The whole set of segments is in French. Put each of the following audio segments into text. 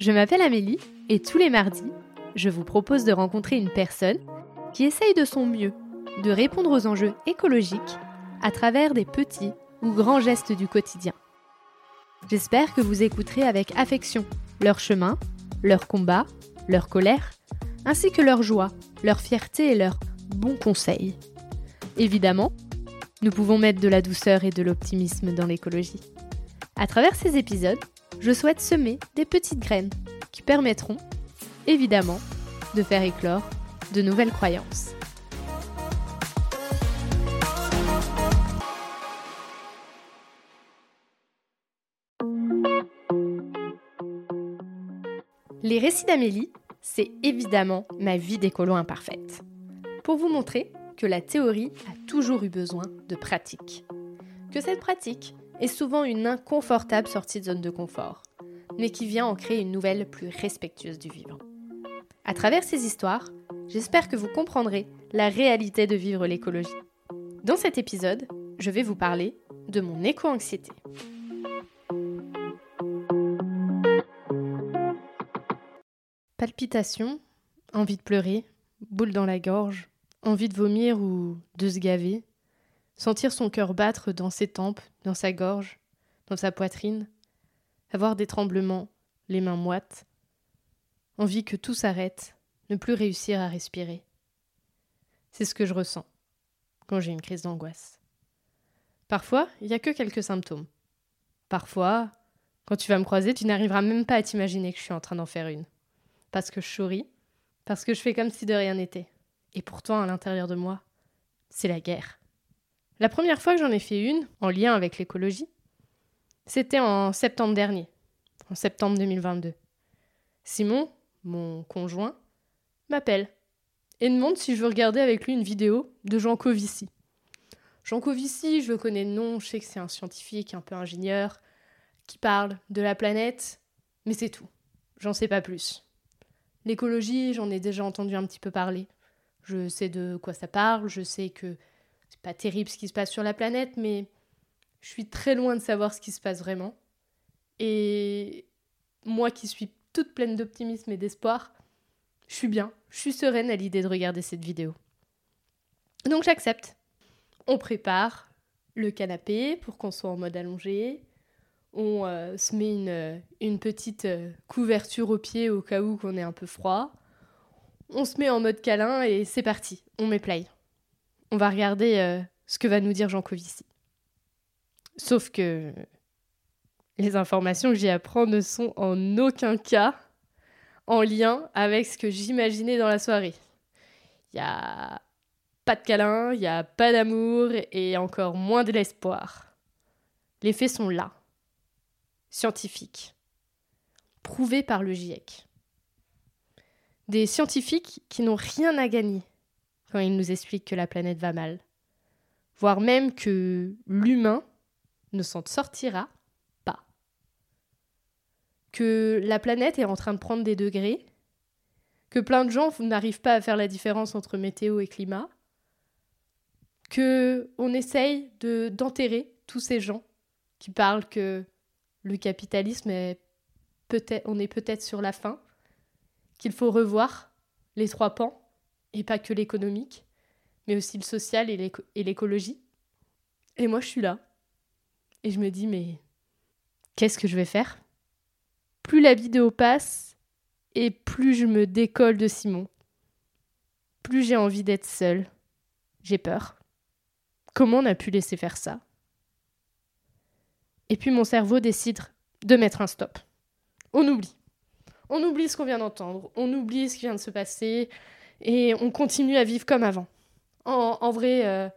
Je m'appelle Amélie et tous les mardis, je vous propose de rencontrer une personne qui essaye de son mieux de répondre aux enjeux écologiques à travers des petits ou grands gestes du quotidien. J'espère que vous écouterez avec affection leur chemin, leur combat, leur colère, ainsi que leur joie, leur fierté et leurs bons conseils. Évidemment, nous pouvons mettre de la douceur et de l'optimisme dans l'écologie. À travers ces épisodes, je souhaite semer des petites graines qui permettront, évidemment, de faire éclore de nouvelles croyances. Les récits d'Amélie, c'est évidemment ma vie d'écolo imparfaite. Pour vous montrer que la théorie a toujours eu besoin de pratique. Que cette pratique est souvent une inconfortable sortie de zone de confort, mais qui vient en créer une nouvelle plus respectueuse du vivant. À travers ces histoires, j'espère que vous comprendrez la réalité de vivre l'écologie. Dans cet épisode, je vais vous parler de mon éco-anxiété. Palpitations, envie de pleurer, boule dans la gorge, envie de vomir ou de se gaver, sentir son cœur battre dans ses tempes, dans sa gorge, dans sa poitrine, avoir des tremblements, les mains moites, envie que tout s'arrête, ne plus réussir à respirer. C'est ce que je ressens quand j'ai une crise d'angoisse. Parfois, il n'y a que quelques symptômes. Parfois, quand tu vas me croiser, tu n'arriveras même pas à t'imaginer que je suis en train d'en faire une. Parce que je souris, parce que je fais comme si de rien n'était. Et pourtant, à l'intérieur de moi, c'est la guerre. La première fois que j'en ai fait une, en lien avec l'écologie, c'était en septembre dernier, en septembre 2022. Simon, mon conjoint, m'appelle et demande si je veux regarder avec lui une vidéo de Jean Covici. Jean Covici, je le connais de nom, je sais que c'est un scientifique un peu ingénieur qui parle de la planète, mais c'est tout. J'en sais pas plus. L'écologie, j'en ai déjà entendu un petit peu parler. Je sais de quoi ça parle, je sais que pas terrible ce qui se passe sur la planète, mais je suis très loin de savoir ce qui se passe vraiment. Et moi qui suis toute pleine d'optimisme et d'espoir, je suis bien, je suis sereine à l'idée de regarder cette vidéo. Donc j'accepte. On prépare le canapé pour qu'on soit en mode allongé. On euh, se met une, une petite euh, couverture au pied au cas où qu'on est un peu froid. On se met en mode câlin et c'est parti, on met play. On va regarder euh, ce que va nous dire Jean Covici. Sauf que les informations que j'y apprends ne sont en aucun cas en lien avec ce que j'imaginais dans la soirée. Il n'y a pas de câlin, il n'y a pas d'amour et encore moins de l'espoir. Les faits sont là, scientifiques, prouvés par le GIEC. Des scientifiques qui n'ont rien à gagner quand ils nous expliquent que la planète va mal, voire même que l'humain ne s'en sortira pas. Que la planète est en train de prendre des degrés, que plein de gens n'arrivent pas à faire la différence entre météo et climat, que on essaye de d'enterrer tous ces gens qui parlent que le capitalisme est peut-être sur la fin, qu'il faut revoir les trois pans et pas que l'économique, mais aussi le social et l'écologie. Et moi je suis là et je me dis, mais qu'est-ce que je vais faire? Plus la vidéo passe et plus je me décolle de Simon. Plus j'ai envie d'être seule. J'ai peur. Comment on a pu laisser faire ça? Et puis mon cerveau décide de mettre un stop. On oublie. On oublie ce qu'on vient d'entendre, on oublie ce qui vient de se passer et on continue à vivre comme avant. En, vrai, euh,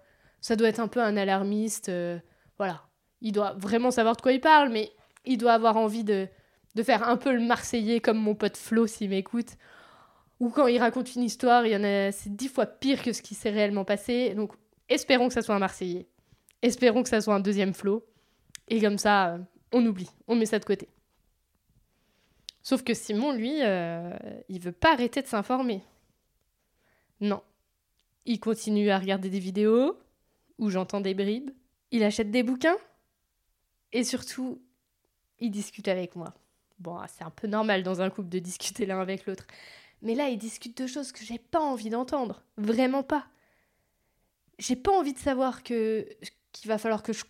ça doit être un peu un alarmiste. Euh, voilà, il doit vraiment savoir de quoi il parle, mais il doit avoir envie de, de faire un peu le Marseillais comme mon pote Flo s'il m'écoute. Ou quand il raconte une histoire, il y en a, c'est dix fois pire que ce qui s'est réellement passé. Donc espérons que ça soit un Marseillais. Espérons que ça soit un deuxième Flo. Et comme ça, euh, on oublie, on met ça de côté. Sauf que Simon, lui, euh, il veut pas arrêter de s'informer. Non. Il continue à regarder des vidéos où j'entends des bribes. Il achète des bouquins et surtout, il discute avec moi. Bon, c'est un peu normal dans un couple de discuter l'un avec l'autre. Mais là, ils discutent de choses que j'ai pas envie d'entendre. Vraiment pas. J'ai pas envie de savoir que qu'il va falloir que je,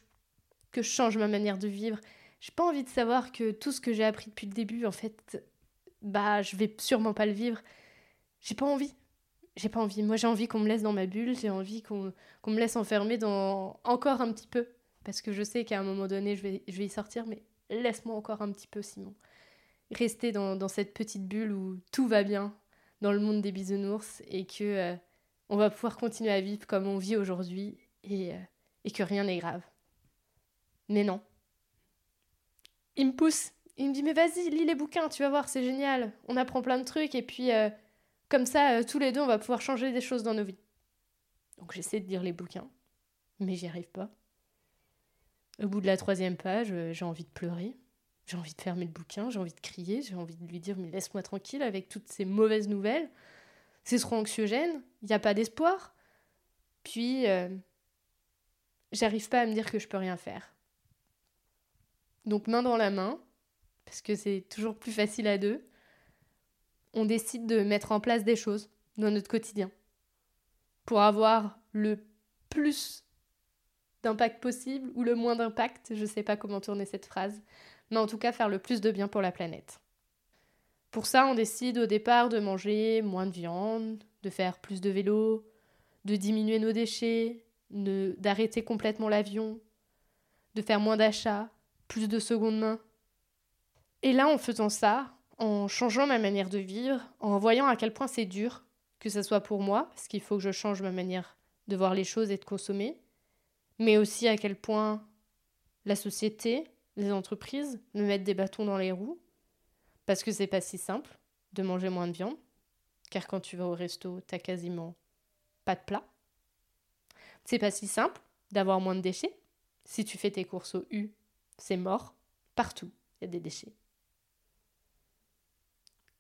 que je change ma manière de vivre. J'ai pas envie de savoir que tout ce que j'ai appris depuis le début, en fait, bah, je vais sûrement pas le vivre. J'ai pas envie. J'ai pas envie. Moi, j'ai envie qu'on me laisse dans ma bulle. J'ai envie qu'on me laisse enfermer dans encore un petit peu. Parce que je sais qu'à un moment donné, je vais, je vais y sortir, mais laisse-moi encore un petit peu, Simon. Rester dans, dans cette petite bulle où tout va bien, dans le monde des bisounours et que euh, on va pouvoir continuer à vivre comme on vit aujourd'hui et, euh, et que rien n'est grave. Mais non. Il me pousse, il me dit mais vas-y, lis les bouquins, tu vas voir, c'est génial. On apprend plein de trucs et puis euh, comme ça, tous les deux, on va pouvoir changer des choses dans nos vies. Donc j'essaie de lire les bouquins, mais j'y arrive pas. Au bout de la troisième page, j'ai envie de pleurer. J'ai envie de fermer le bouquin, j'ai envie de crier, j'ai envie de lui dire mais laisse-moi tranquille avec toutes ces mauvaises nouvelles. C'est trop anxiogène, il n'y a pas d'espoir. Puis, euh, j'arrive pas à me dire que je peux rien faire. Donc main dans la main, parce que c'est toujours plus facile à deux, on décide de mettre en place des choses dans notre quotidien pour avoir le plus d'impact possible ou le moins d'impact, je ne sais pas comment tourner cette phrase, mais en tout cas faire le plus de bien pour la planète. Pour ça, on décide au départ de manger moins de viande, de faire plus de vélo, de diminuer nos déchets, d'arrêter complètement l'avion, de faire moins d'achats, plus de seconde main. Et là, en faisant ça, en changeant ma manière de vivre, en voyant à quel point c'est dur, que ce soit pour moi, parce qu'il faut que je change ma manière de voir les choses et de consommer, mais aussi à quel point la société, les entreprises me mettent des bâtons dans les roues parce que c'est pas si simple de manger moins de viande, car quand tu vas au resto, t'as quasiment pas de plat. C'est pas si simple d'avoir moins de déchets. Si tu fais tes courses au U, c'est mort. Partout, il y a des déchets.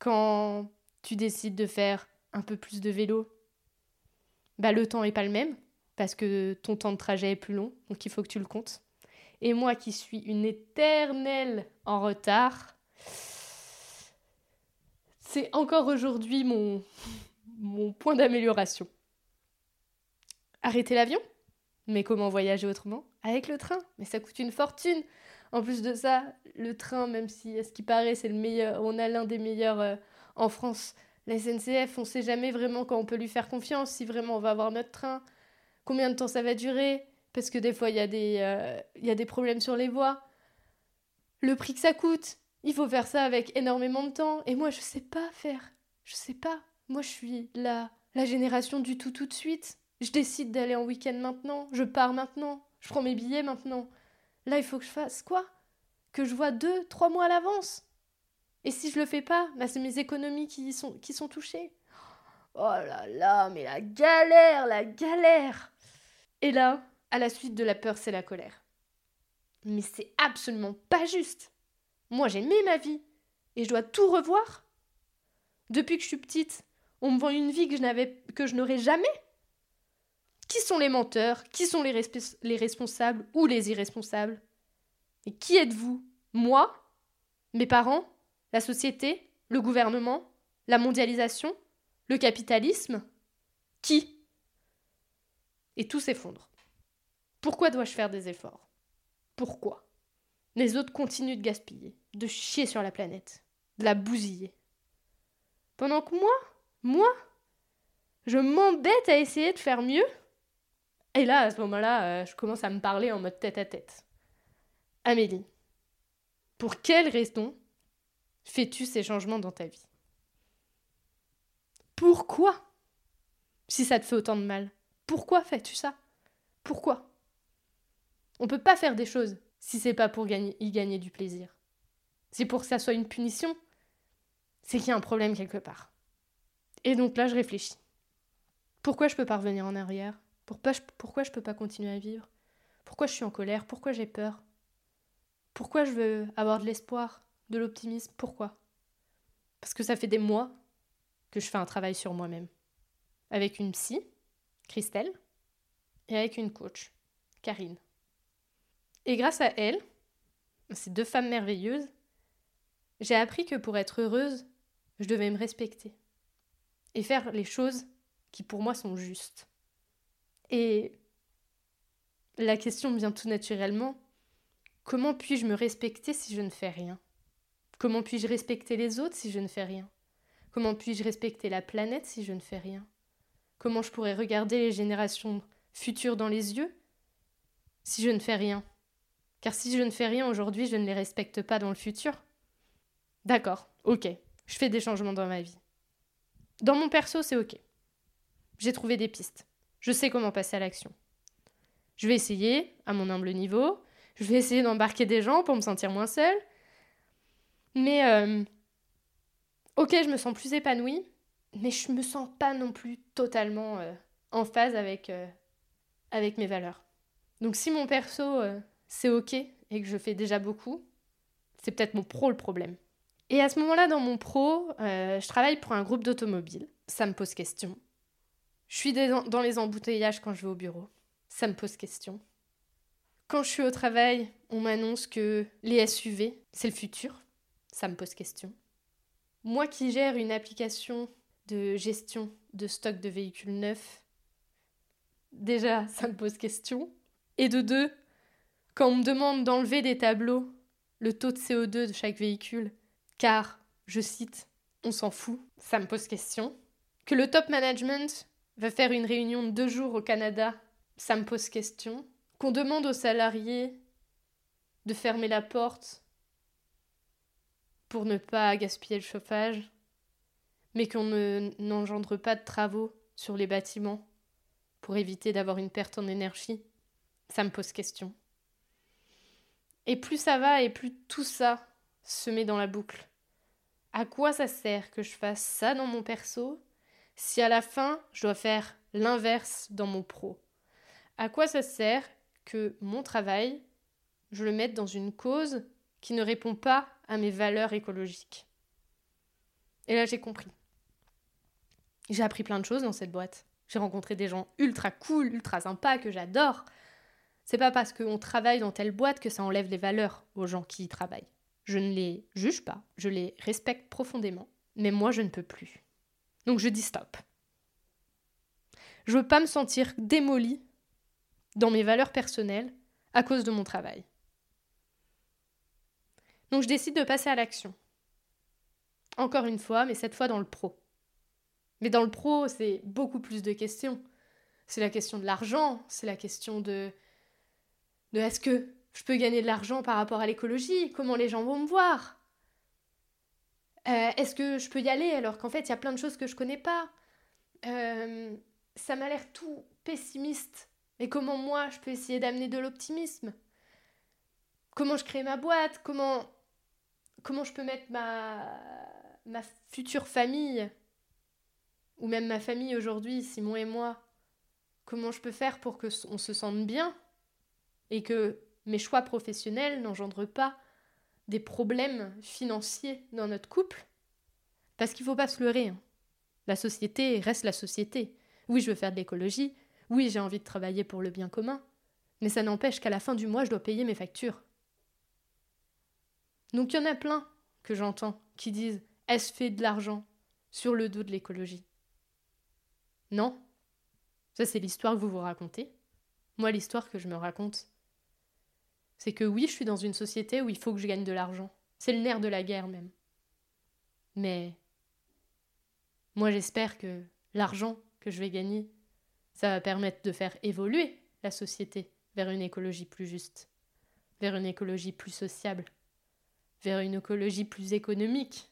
Quand tu décides de faire un peu plus de vélo, bah le temps est pas le même parce que ton temps de trajet est plus long, donc il faut que tu le comptes. Et moi qui suis une éternelle en retard, c'est encore aujourd'hui mon, mon point d'amélioration. Arrêter l'avion? Mais comment voyager autrement? Avec le train? Mais ça coûte une fortune En plus de ça, le train, même si à ce qui paraît c'est le meilleur, on a l'un des meilleurs euh, en France, la SNCF, on sait jamais vraiment quand on peut lui faire confiance, si vraiment on va avoir notre train, combien de temps ça va durer, parce que des fois, il y, a des, euh, y a des problèmes sur les voies. Le prix que ça coûte, il faut faire ça avec énormément de temps. Et moi, je sais pas faire. Je sais pas. Moi, je suis la, la génération du tout tout de suite. Je décide d'aller en week-end maintenant. Je pars maintenant. Je prends mes billets maintenant. Là, il faut que je fasse quoi? Que je vois deux, trois mois à l'avance? Et si je le fais pas, bah, c'est mes économies qui sont, qui sont touchées. Oh là là, mais la galère, la galère Et là, à la suite de la peur, c'est la colère. Mais c'est absolument pas juste. Moi, j'ai mis ma vie et je dois tout revoir. Depuis que je suis petite, on me vend une vie que je que je n'aurai jamais. Qui sont les menteurs Qui sont les, les responsables ou les irresponsables? Et qui êtes-vous? Moi? Mes parents? La société? Le gouvernement? La mondialisation? Le capitalisme? Qui? Et tout s'effondre. Pourquoi dois-je faire des efforts? Pourquoi? Les autres continuent de gaspiller, de chier sur la planète, de la bousiller. Pendant que moi, moi, je m'embête à essayer de faire mieux. Et là, à ce moment-là, euh, je commence à me parler en mode tête à tête. Amélie, pour quelle raison fais-tu ces changements dans ta vie? Pourquoi? Si ça te fait autant de mal, pourquoi fais-tu ça? Pourquoi? On peut pas faire des choses si c'est pas pour y gagner du plaisir. C'est pour que ça soit une punition. C'est qu'il y a un problème quelque part. Et donc là, je réfléchis. Pourquoi je peux pas revenir en arrière? Pourquoi je, je peux pas continuer à vivre? Pourquoi je suis en colère? Pourquoi j'ai peur? Pourquoi je veux avoir de l'espoir, de l'optimisme? Pourquoi? Parce que ça fait des mois que je fais un travail sur moi-même. Avec une psy, Christelle, et avec une coach, Karine. Et grâce à elles, ces deux femmes merveilleuses, J'ai appris que pour être heureuse, je devais me respecter et faire les choses qui pour moi sont justes. Et la question vient tout naturellement, comment puis-je me respecter si je ne fais rien? Comment puis-je respecter les autres si je ne fais rien? Comment puis-je respecter la planète si je ne fais rien? Comment je pourrais regarder les générations futures dans les yeux si je ne fais rien? Car si je ne fais rien aujourd'hui, je ne les respecte pas dans le futur. D'accord, ok, je fais des changements dans ma vie. Dans mon perso, c'est ok. J'ai trouvé des pistes. Je sais comment passer à l'action. Je vais essayer, à mon humble niveau. Je vais essayer d'embarquer des gens pour me sentir moins seule. Mais, euh, ok, je me sens plus épanouie, mais je me sens pas non plus totalement euh, en phase avec, euh, avec mes valeurs. Donc si mon perso, c'est ok et que je fais déjà beaucoup, c'est peut-être mon pro le problème. Et à ce moment-là, dans mon pro, je travaille pour un groupe d'automobiles. Ça me pose question. Je suis dans les embouteillages quand je vais au bureau. Ça me pose question. Quand je suis au travail, on m'annonce que les SUV, c'est le futur. Ça me pose question. Moi qui gère une application de gestion de stock de véhicules neufs, déjà, ça me pose question. Et de deux, quand on me demande d'enlever des tableaux le taux de CO2 de chaque véhicule, car, je cite, on s'en fout, ça me pose question. Que le top management va faire une réunion de deux jours au Canada, ça me pose question. Qu'on demande aux salariés de fermer la porte pour ne pas gaspiller le chauffage, mais qu'on n'engendre pas de travaux sur les bâtiments pour éviter d'avoir une perte en énergie, ça me pose question. Et plus ça va et plus tout ça se met dans la boucle. À quoi ça sert que je fasse ça dans mon perso? Si à la fin je dois faire l'inverse dans mon pro À quoi ça sert que mon travail, je le mette dans une cause qui ne répond pas à mes valeurs écologiques? Et là j'ai compris. J'ai appris plein de choses dans cette boîte. J'ai rencontré des gens ultra cool, ultra sympas que j'adore. C'est pas parce qu'on travaille dans telle boîte que ça enlève les valeurs aux gens qui y travaillent. Je ne les juge pas, je les respecte profondément, mais moi je ne peux plus. Donc je dis stop. Je veux pas me sentir démolie dans mes valeurs personnelles à cause de mon travail. Donc je décide de passer à l'action. Encore une fois, mais cette fois dans le pro. Mais dans le pro, c'est beaucoup plus de questions. C'est la question de l'argent, c'est la question de, de est-ce que je peux gagner de l'argent par rapport à l'écologie Comment les gens vont me voir euh, Est-ce que je peux y aller alors qu'en fait il y a plein de choses que je connais pas? Euh, Ça m'a l'air tout pessimiste. Mais comment moi je peux essayer d'amener de l'optimisme? Comment je crée ma boîte? Comment comment je peux mettre ma ma future famille? Ou même ma famille aujourd'hui, Simon et moi, comment je peux faire pour que on se sente bien? Et que mes choix professionnels n'engendrent pas des problèmes financiers dans notre couple? Parce qu'il ne faut pas se leurrer. Hein. La société reste la société. Oui, je veux faire de l'écologie. Oui, j'ai envie de travailler pour le bien commun. Mais ça n'empêche qu'à la fin du mois, je dois payer mes factures. Donc il y en a plein que j'entends qui disent Est-ce fait de l'argent sur le dos de l'écologie? Non. Ça, c'est l'histoire que vous vous racontez. Moi, l'histoire que je me raconte, c'est que oui, je suis dans une société où il faut que je gagne de l'argent. C'est le nerf de la guerre même. Mais moi j'espère que l'argent que je vais gagner, ça va permettre de faire évoluer la société vers une écologie plus juste, vers une écologie plus sociable, vers une écologie plus économique.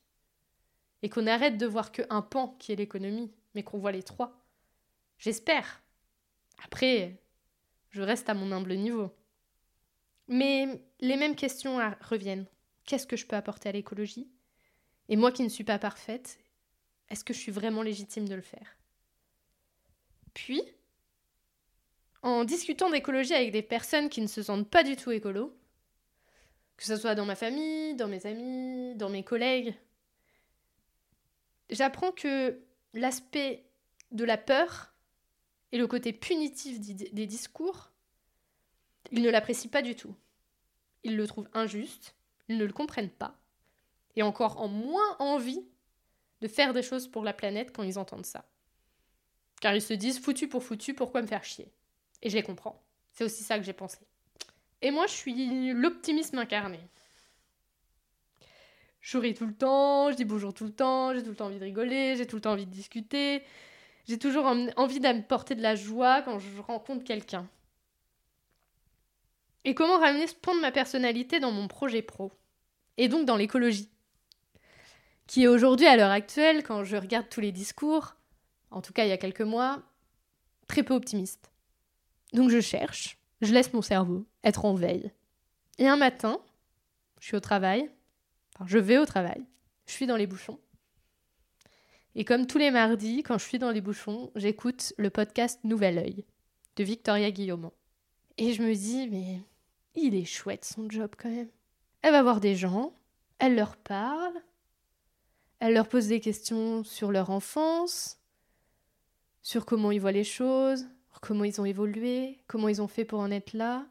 Et qu'on arrête de voir qu'un pan qui est l'économie, mais qu'on voit les trois. J'espère. Après, je reste à mon humble niveau. Mais les mêmes questions reviennent. Qu'est-ce que je peux apporter à l'écologie? Et moi qui ne suis pas parfaite, est-ce que je suis vraiment légitime de le faire? Puis, en discutant d'écologie avec des personnes qui ne se sentent pas du tout écolo, que ce soit dans ma famille, dans mes amis, dans mes collègues, j'apprends que l'aspect de la peur et le côté punitif des discours ils ne l'apprécient pas du tout. Ils le trouvent injuste, ils ne le comprennent pas. et encore en moins envie de faire des choses pour la planète quand ils entendent ça. Car ils se disent foutu pour foutu, pourquoi me faire chier? Et je les comprends. C'est aussi ça que j'ai pensé. Et moi, je suis l'optimisme incarné. Je souris tout le temps, je dis bonjour tout le temps, j'ai tout le temps envie de rigoler, j'ai tout le temps envie de discuter. J'ai toujours envie d'apporter de la joie quand je rencontre quelqu'un. Et comment ramener ce point de ma personnalité dans mon projet pro? Et donc dans l'écologie Qui est aujourd'hui, à l'heure actuelle, quand je regarde tous les discours, en tout cas il y a quelques mois, très peu optimiste. Donc je cherche, je laisse mon cerveau être en veille. Et un matin, je suis au travail, enfin je vais au travail, je suis dans les bouchons. Et comme tous les mardis, quand je suis dans les bouchons, j'écoute le podcast Nouvel Oeil de Victoria Guillaume. Et je me dis, mais il est chouette son job quand même. Elle va voir des gens, elle leur parle, elle leur pose des questions sur leur enfance, sur comment ils voient les choses, comment ils ont évolué, comment ils ont fait pour en être là.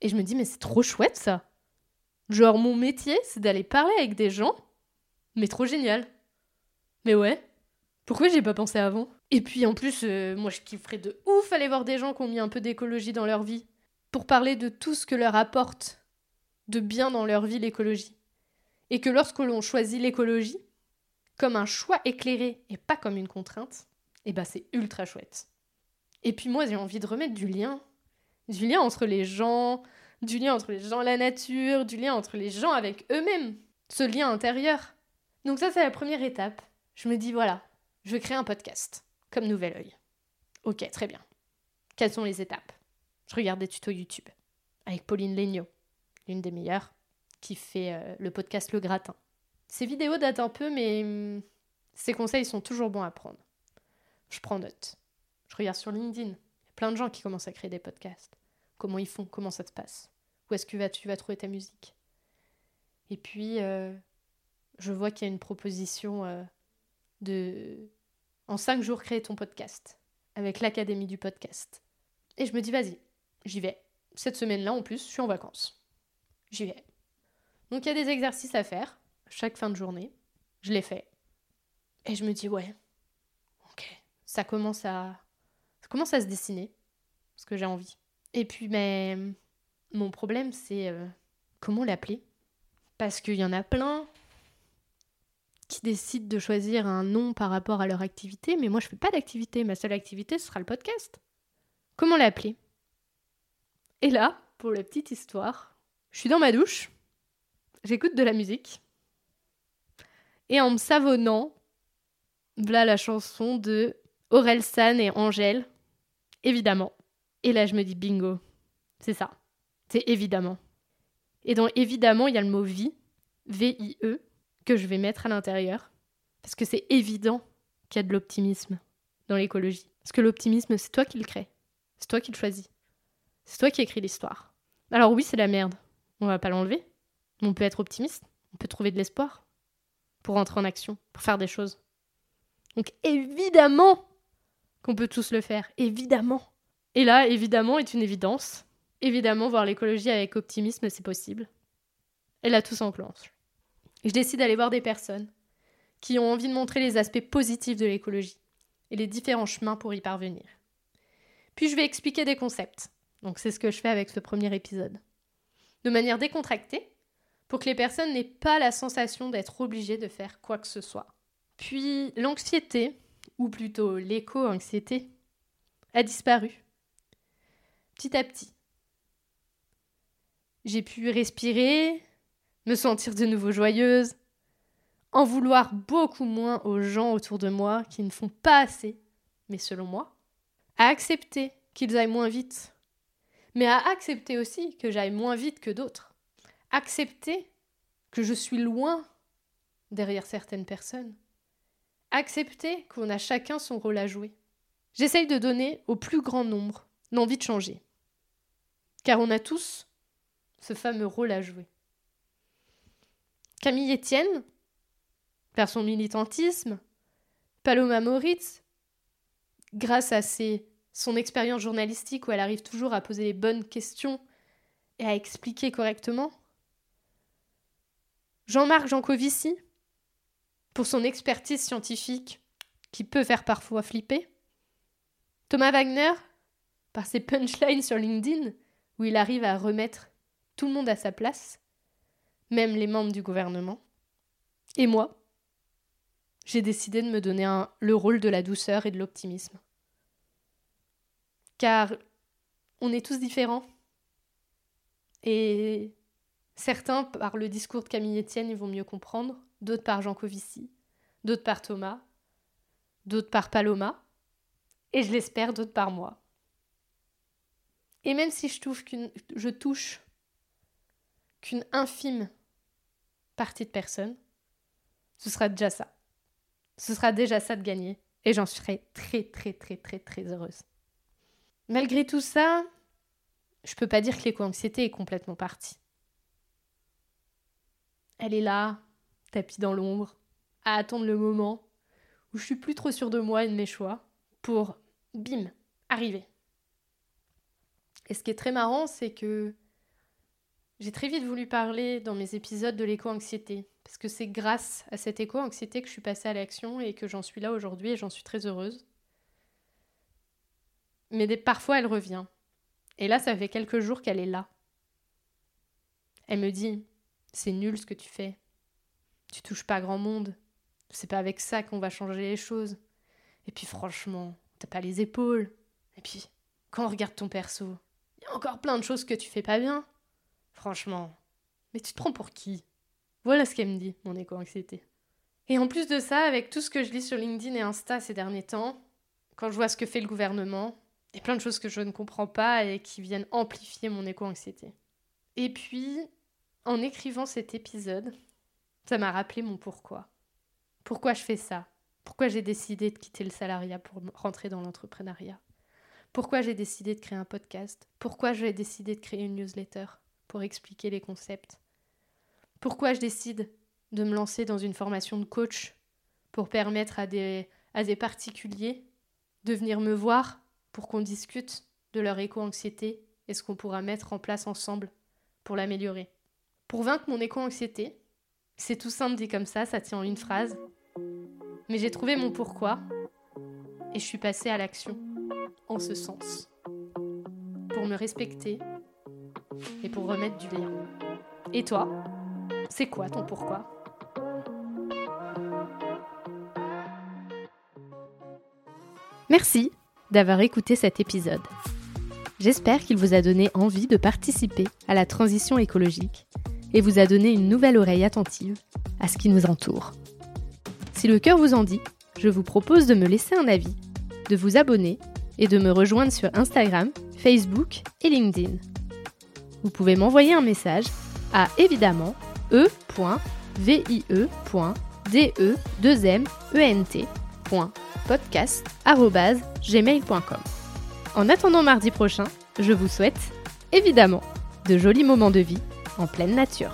Et je me dis, mais c'est trop chouette ça. Genre, mon métier, c'est d'aller parler avec des gens, mais trop génial. Mais ouais, pourquoi j'ai pas pensé avant? Et puis en plus, euh, moi je kifferais de ouf aller voir des gens qui ont mis un peu d'écologie dans leur vie, pour parler de tout ce que leur apporte de bien dans leur vie l'écologie. Et que lorsque l'on choisit l'écologie, comme un choix éclairé et pas comme une contrainte, eh ben c'est ultra chouette. Et puis moi, j'ai envie de remettre du lien. Du lien entre les gens, du lien entre les gens et la nature, du lien entre les gens avec eux-mêmes. Ce lien intérieur. Donc ça, c'est la première étape. Je me dis, voilà, je vais créer un podcast, comme Nouvel Oeil. Ok, très bien. Quelles sont les étapes? Je regarde des tutos YouTube, avec Pauline Legnaud, l'une des meilleures, qui fait euh, le podcast Le Gratin. Ces vidéos datent un peu, mais ces conseils sont toujours bons à prendre. Je prends note. Je regarde sur LinkedIn. Il y a plein de gens qui commencent à créer des podcasts. Comment ils font? Comment ça se passe? Où est-ce que tu vas trouver ta musique? Et puis, euh, je vois qu'il y a une proposition euh, de, en cinq jours, créer ton podcast avec l'Académie du podcast. Et je me dis, vas-y, j'y vais. Cette semaine-là, en plus, je suis en vacances. J'y vais. Donc, il y a des exercices à faire chaque fin de journée. Je les fais. Et je me dis, ouais, ok, ça commence à, commence à se dessiner, ce que j'ai envie. Et puis, mais mon problème, c'est euh, comment l'appeler? Parce qu'il y en a plein qui décident de choisir un nom par rapport à leur activité, mais moi, je fais pas d'activité. Ma seule activité, ce sera le podcast. Comment l'appeler? Et là, pour la petite histoire, je suis dans ma douche, j'écoute de la musique, et en me savonnant, voilà la chanson de Aurel San et Angèle, évidemment. Et là, je me dis bingo. C'est ça. C'est évidemment. Et dans évidemment, il y a le mot vie, V-I-E, que je vais mettre à l'intérieur. Parce que c'est évident qu'il y a de l'optimisme dans l'écologie. Parce que l'optimisme, c'est toi qui le crée. C'est toi qui le choisis. C'est toi qui écris l'histoire. Alors oui, c'est la merde. On va pas l'enlever. On peut être optimiste. On peut trouver de l'espoir pour entrer en action, pour faire des choses. Donc évidemment, qu'on peut tous le faire, évidemment. Et là, évidemment, est une évidence. Évidemment, voir l'écologie avec optimisme, c'est possible. Et là, tout s'enclenche. Je décide d'aller voir des personnes qui ont envie de montrer les aspects positifs de l'écologie et les différents chemins pour y parvenir. Puis je vais expliquer des concepts. Donc c'est ce que je fais avec ce premier épisode. De manière décontractée, pour que les personnes n'aient pas la sensation d'être obligées de faire quoi que ce soit. Puis l'anxiété, ou plutôt l'éco-anxiété, a disparu. Petit à petit. J'ai pu respirer, me sentir de nouveau joyeuse, en vouloir beaucoup moins aux gens autour de moi qui ne font pas assez, mais selon moi, à accepter qu'ils aillent moins vite, mais à accepter aussi que j'aille moins vite que d'autres, accepter que je suis loin derrière certaines personnes, Accepter qu'on a chacun son rôle à jouer. J'essaye de donner au plus grand nombre l'envie de changer. Car on a tous ce fameux rôle à jouer. Camille Etienne, par son militantisme, Paloma Moritz, grâce à ses, son expérience journalistique où elle arrive toujours à poser les bonnes questions et à expliquer correctement, Jean-Marc Jancovici, pour son expertise scientifique qui peut faire parfois flipper. Thomas Wagner, par ses punchlines sur LinkedIn, où il arrive à remettre tout le monde à sa place, même les membres du gouvernement. Et moi, j'ai décidé de me donner le rôle de la douceur et de l'optimisme. Car on est tous différents. Et certains, par le discours de Camille Etienne, ils vont mieux comprendre, d'autres par Jean Covici, d'autres par Thomas, d'autres par Paloma, et je l'espère, d'autres par moi. Et même si je touche qu'une, je touche qu'une infime partie de personne, ce sera déjà ça. Ce sera déjà ça de gagner. Et j'en serai très, très, très, très, très heureuse. Malgré tout ça, je peux pas dire que l'éco-anxiété est complètement partie. Elle est là, tapis dans l'ombre, à attendre le moment où je suis plus trop sûre de moi et de mes choix pour, bim, arriver. Et ce qui est très marrant, c'est que j'ai très vite voulu parler dans mes épisodes de l'éco-anxiété, parce que c'est grâce à cette éco-anxiété que je suis passée à l'action et que j'en suis là aujourd'hui et j'en suis très heureuse. Mais parfois elle revient. Et là, ça fait quelques jours qu'elle est là. Elle me dit C'est nul ce que tu fais. Tu touches pas grand monde. C'est pas avec ça qu'on va changer les choses. Et puis franchement, t'as pas les épaules. Et puis, quand on regarde ton perso, il y a encore plein de choses que tu fais pas bien. Franchement. Mais tu te prends pour qui? Voilà ce qu'elle me dit, mon éco-anxiété. Et en plus de ça, avec tout ce que je lis sur LinkedIn et Insta ces derniers temps, quand je vois ce que fait le gouvernement, a plein de choses que je ne comprends pas et qui viennent amplifier mon éco-anxiété. Et puis, en écrivant cet épisode, ça m'a rappelé mon pourquoi. Pourquoi je fais ça? Pourquoi j'ai décidé de quitter le salariat pour rentrer dans l'entrepreneuriat? Pourquoi j'ai décidé de créer un podcast? Pourquoi j'ai décidé de créer une newsletter pour expliquer les concepts? Pourquoi je décide de me lancer dans une formation de coach pour permettre à des, à des particuliers de venir me voir pour qu'on discute de leur éco-anxiété et ce qu'on pourra mettre en place ensemble pour l'améliorer. Pour vaincre mon éco-anxiété, c'est tout simple dit comme ça, ça tient en une phrase. Mais j'ai trouvé mon pourquoi et je suis passée à l'action en ce sens. Pour me respecter et pour remettre du lien. Et toi, c'est quoi ton pourquoi? Merci d'avoir écouté cet épisode. J'espère qu'il vous a donné envie de participer à la transition écologique et vous a donné une nouvelle oreille attentive à ce qui nous entoure. Si le cœur vous en dit, je vous propose de me laisser un avis, de vous abonner et de me rejoindre sur Instagram, Facebook et LinkedIn. Vous pouvez m'envoyer un message à évidemment e.vie.de2ment.podcast.gmail.com. En attendant mardi prochain, je vous souhaite, évidemment, de jolis moments de vie en pleine nature.